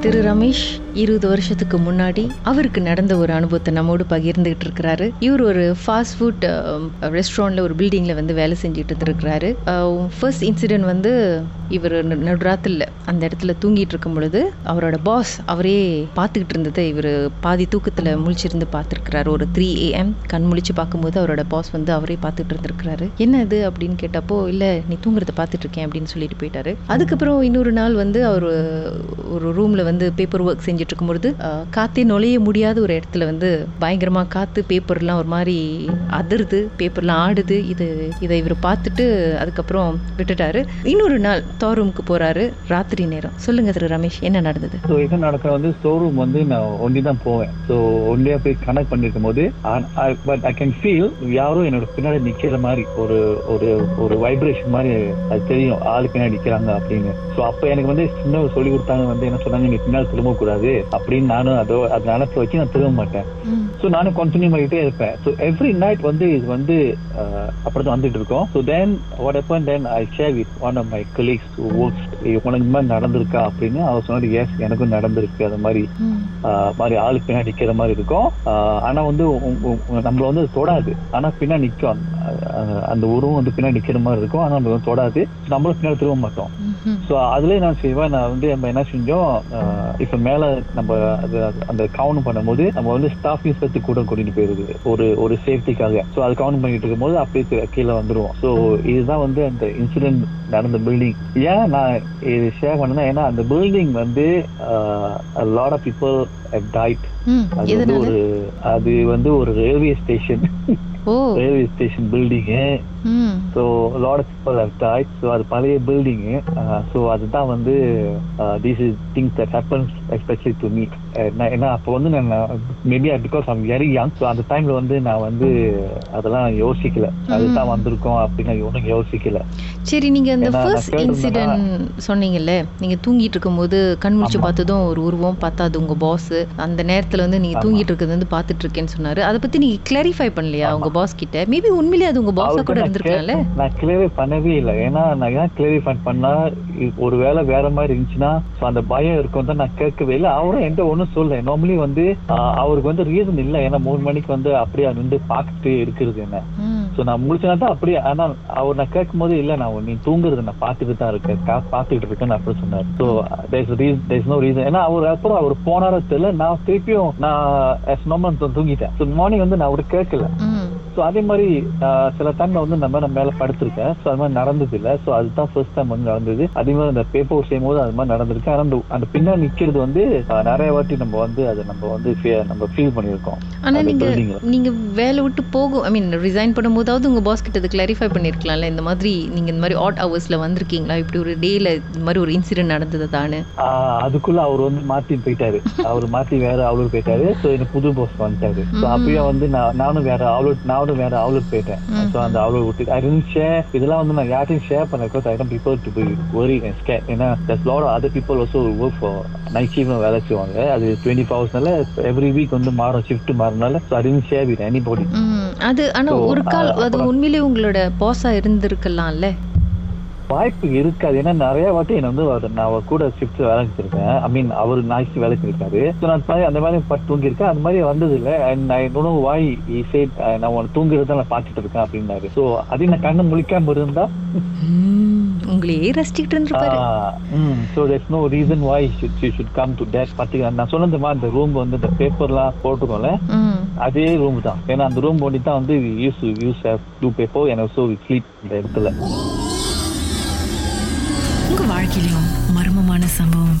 திரு ரமேஷ் இருபது வருஷத்துக்கு முன்னாடி அவருக்கு நடந்த ஒரு அனுபவத்தை நம்மோடு பகிர்ந்துகிட்டு இருக்கிறாரு. இவர் ஒரு ஃபாஸ்ட் ஃபுட் ரெஸ்டாரண்ட்ல ஒரு பில்டிங்ல வந்து வேலை செஞ்சுட்டு இருக்கிறாரு ஃபர்ஸ்ட் இன்சிடென்ட் வந்து இவர் நடுராத்தில் அந்த இடத்துல தூங்கிட்டு இருக்கும் பொழுது அவரோட பாஸ் அவரே பார்த்துக்கிட்டு இருந்ததை இவர் பாதி தூக்கத்தில் முழிச்சிருந்து பார்த்துருக்கிறாரு. ஒரு த்ரீ ஏஎம் கண் முழிச்சு பார்க்கும்போது அவரோட பாஸ் வந்து அவரே பார்த்துட்டு இருந்திருக்கிறாரு. என்ன இது? அப்படின்னு கேட்டப்போ இல்லை நீ தூங்குறத பார்த்துட்டு இருக்கேன் அப்படின்னு சொல்லிட்டு போயிட்டாரு. அதுக்கப்புறம் இன்னொரு நாள் வந்து அவர் ஒரு ரூம்ல வந்து பேப்பர் ஒர்க் செஞ்சுட்டு இருக்கும்பொழுது காற்றே நுழைய முடியாத ஒரு இடத்துல வந்து பயங்கரமாக காற்று பேப்பர்லாம் ஒரு மாதிரி அதிருது பேப்பர்லாம் ஆடுது. இது இதை இவர் பார்த்துட்டு அதுக்கப்புறம் விட்டுட்டாரு. இன்னொரு நாள் தோர் ரூமுக்கு போறாரு. ராத்திரி நேரம். சொல்லுங்க திரு ரமேஷ் என்ன நடந்தது? ஸோ இது நடக்கிற வந்து ஷோரூம் வந்து நான் ஒண்டி தான் போவேன். ஸோ ஒண்டியா போய் கனெக்ட் பண்ணிருக்கும் போது பட் ஐ கேன் ஃபீல் யாரும் என்னோட பின்னாடி நிக்கிற மாதிரி ஒரு ஒரு ஒரு வைப்ரேஷன் மாதிரி அது தெரியும். ஆளு பின்னாடி நிக்கிறாங்க அப்படின்னு. ஸோ அப்போ எனக்கு வந்து சின்ன சொல்லி கொடுத்தாங்க வந்து என்ன சொன்னாங்க நீ பின்னாடி திரும்ப கூடாது. அப்படின்னு நானும் அதோ அது நினைப்பு வச்சு நான் திரும்ப மாட்டேன். ஸோ நானும் கண்டினியூ பண்ணிட்டே இருப்பேன். ஸோ எவ்ரி நைட் வந்து இது வந்து அஹ், அப்படிதான் வந்துட்டு இருக்கோம். So then what happened then I share with one of my. Colleagues works உனக்கு இந்த மாதிரி நடந்திருக்கா? அப்படின்னு அவர் சொன்னாரு எஸ் எனக்கும் நடந்திருக்கு. அது மாதிரி மாதிரி ஆளு பின்னாடி நிக்கிற மாதிரி இருக்கும். ஆஹ், ஆனா வந்து நம்மள வந்து தொடாது. ஆனா பின்னாடி நிக்கும். அஹ், அந்த உருவம் வந்து பின்னாடி நிக்கிற மாதிரி இருக்கும். ஆனா நம்மள வந்து தொடாது. நம்மளும் பின்னாடி திரும்ப மாட்டோம். ஸோ அதுலயே நான் செய்வேன் நான் வந்து நம்ம என்ன செஞ்சோம்? இப்ப மேல நம்ம அது அந்த கவுண்ட் பண்ணும்போது நம்ம வந்து ஸ்டாஃப் சேர்த்து கூட கூட்டிட்டு போயிருது. ஒரு ஒரு சேஃப்டிக்காக ஸோ அது கவுண்ட் பண்ணிட்டு இருக்கும்போது அப்படியே கீழே- வந்துருவோம் ஸோ இதுதான் வந்து அந்த இன்சிடென்ட் நடந்த பில்டிங் ஏன் நான் இது ஷேர் பண்ணேன்னா ஏன்னா அந்த பில்டிங் வந்து லாட் ஆஃப் பீப்புள் டைட் அது வந்து ஒரு அது வந்து ஒரு railway station railway station building so lot of people have died so அது பழைய பில்டிங்கு ஸோ அதுதான் வந்து this is things that happens especially to me ஏன்னா அப்போ வந்து நான் maybe because I'm very young so அந்த டைம்ல வந்து நான் வந்து அதெல்லாம் யோசிக்கல. அதுதான் வந்திருக்கோம் அப்படின்னு ஒன்றும் யோசிக்கல. சரி நீங்க அந்த ஃபர்ஸ்ட் இன்சிடென்ட் சொன்னீங்கல்ல நீங்க தூங்கிட்டு இருக்கும்போது கண் முழிச்சு ஆமா. பார்த்ததும் ஒரு உருவம் பார்த்தா அது உங்க பாஸ் அந்த நேரத்துல வந்து நீங்க. தூங்கிட்டு இருக்கிறது வந்து பார்த்துட்டு இருக்கேன்னு சொன்னாரு. அதை பத்தி நீங்க கிளாரிஃபை பண்ணலையா உங்க பாஸ் கிட்ட? மேபி உண்மையிலேயே அது உங்க பாஸா கூட இருந்திருக்கலாம்ல நான் கிளியரே பண்ணவே இல்லை. ஏன்னா நான் ஏன் கிளியரிஃபை பண்ணா ஒரு வேளை வேற மாதிரி இருந்துச்சுன்னா அந்த பயம் இருக்கும் தான் நான் கேட்கவே இல்லை. அவரும் என்கிட்ட ஒன்றும் சொல்ல நார்மலி வந்து அவருக்கு வந்து ரீசன் இல்லை. ஏன்னா மூணு மணிக்கு வந்து அப்படியே நின்று பார்த்துட்டு இருக்கிறது என்ன. ஸோ நான் முடிச்சனா தான் அப்படியே ஆனா அவர் நான் கேட்கும் போது இல்லை நான் நீ தூங்குறது நான் பார்த்துட்டு தான் இருக்கேன். பார்த்துக்கிட்டு இருக்கேன்னு அப்படி சொன்னார். ஸோ தேர்ஸ் நோ ரீசன் ஏன்னா அவர் அப்புறம் அவர் போனாரோ தெரியல. நான் திருப்பியும் நான் தூங்கிட்டேன். ஸோ மார்னிங் வந்து நான் அவருக்கு கேட்கல. ஸோ அதே மாதிரி சில டைம்ல வந்து நம்ம நான் மேல படுத்திருக்கேன் ஸோ அது மாதிரி நடந்தது இல்லை ஸோ அதுதான் ஃபர்ஸ்ட் டைம் வந்து நடந்தது. அதே மாதிரி அந்த பேப்பர் செய்யும் போது அது மாதிரி நடந்திருக்கு. ஆனா அந்த பின்னாடி நிக்கிறது வந்து நிறைய வாட்டி நம்ம வந்து அதை நம்ம வந்து நம்ம ஃபீல் பண்ணியிருக்கோம். ஆனா அந்த நீங்க building ல. நீங்க வேலை விட்டு போகும் ஐ மீன் ரிசைன் பண்ணும்போதாவது உங்க பாஸ் கிட்ட அதை கிளாரிஃபை பண்ணிருக்கலாம்ல? இந்த மாதிரி நீங்க இந்த மாதிரி ஆட் ஹவர்ஸ்ல வந்திருக்கீங்களா? இப்படி ஒரு டேல இந்த மாதிரி ஒரு இன்சிடென்ட் நடந்தது தானே? அதுக்குள்ள அவர் வந்து மாத்தி போயிட்டாரு. அவர் மாத்தி வேற அவுலூர் போயிட்டாரு. சோ எனக்கு புது பாஸ் வந்துட்டாரு. சோ அப்பயே வந்து நான் நானும் வேற அவுலூர் நானும் வேற அவுலூர் போயிட்டேன். சோ அந்த அவுலூர் விட்டு ஐ டென்ட் ஷேர் இதெல்லாம் வந்து நான் யார்ட்டையும் ஷேர் பண்ண because I don't people to be very scared ஏன்னா that's lot other people also work for night shift வேலை செய்வாங்க. அது டுவெண்ட்டி ஹவர்ஸ்னால எவ்ரி வீக் வந்து மாறும். Shift மாறினால so I didn't share with anybody அது ஆனா ஒரு கால் அது உண்மையிலேயே உங்களோட பாஸா இருந்திருக்கலாம்ல? வாய்ப்பு இருக்காது. ஏன்னா நிறைய வாட்டி என்ன வந்து அவர் நான் அவர் கூட ஷிஃப்ட் வேலை செஞ்சிருக்கேன். ஐ மீன் அவர் நாய்க்கு வேலை செஞ்சிருக்காரு. ஸோ நான் அந்த மாதிரி- அந்த மாதிரி பட்டு தூங்கியிருக்கேன். அந்த மாதிரி வந்தது இல்லை and I don't why I said நான் உன தூங்குறத நான் பார்த்துட்டு இருக்கேன் அப்படின்னாரு. ஸோ அதையும் நான் கண்ணு முழிக்காம இருந்தா உங்களையே ரசிச்சுக்கிட்டு இருந்திருப்பாரு. So there's no reason why should she should come to date பார்த்துக்க நான் சொன்னது மாதிரி அந்த ரூம் வந்து இந்த பேப்பர்லாம் போட்டுக்கோல. அதே ரூம் தான். ஏன்னா அந்த ரூம் ஒண்டி தான் வந்து use use to paper also we sleep இந்த இடத்துல. உங்க வாழ்க்கையிலும் மர்மமான சம்பவம்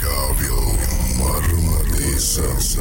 Inegável, marmalização.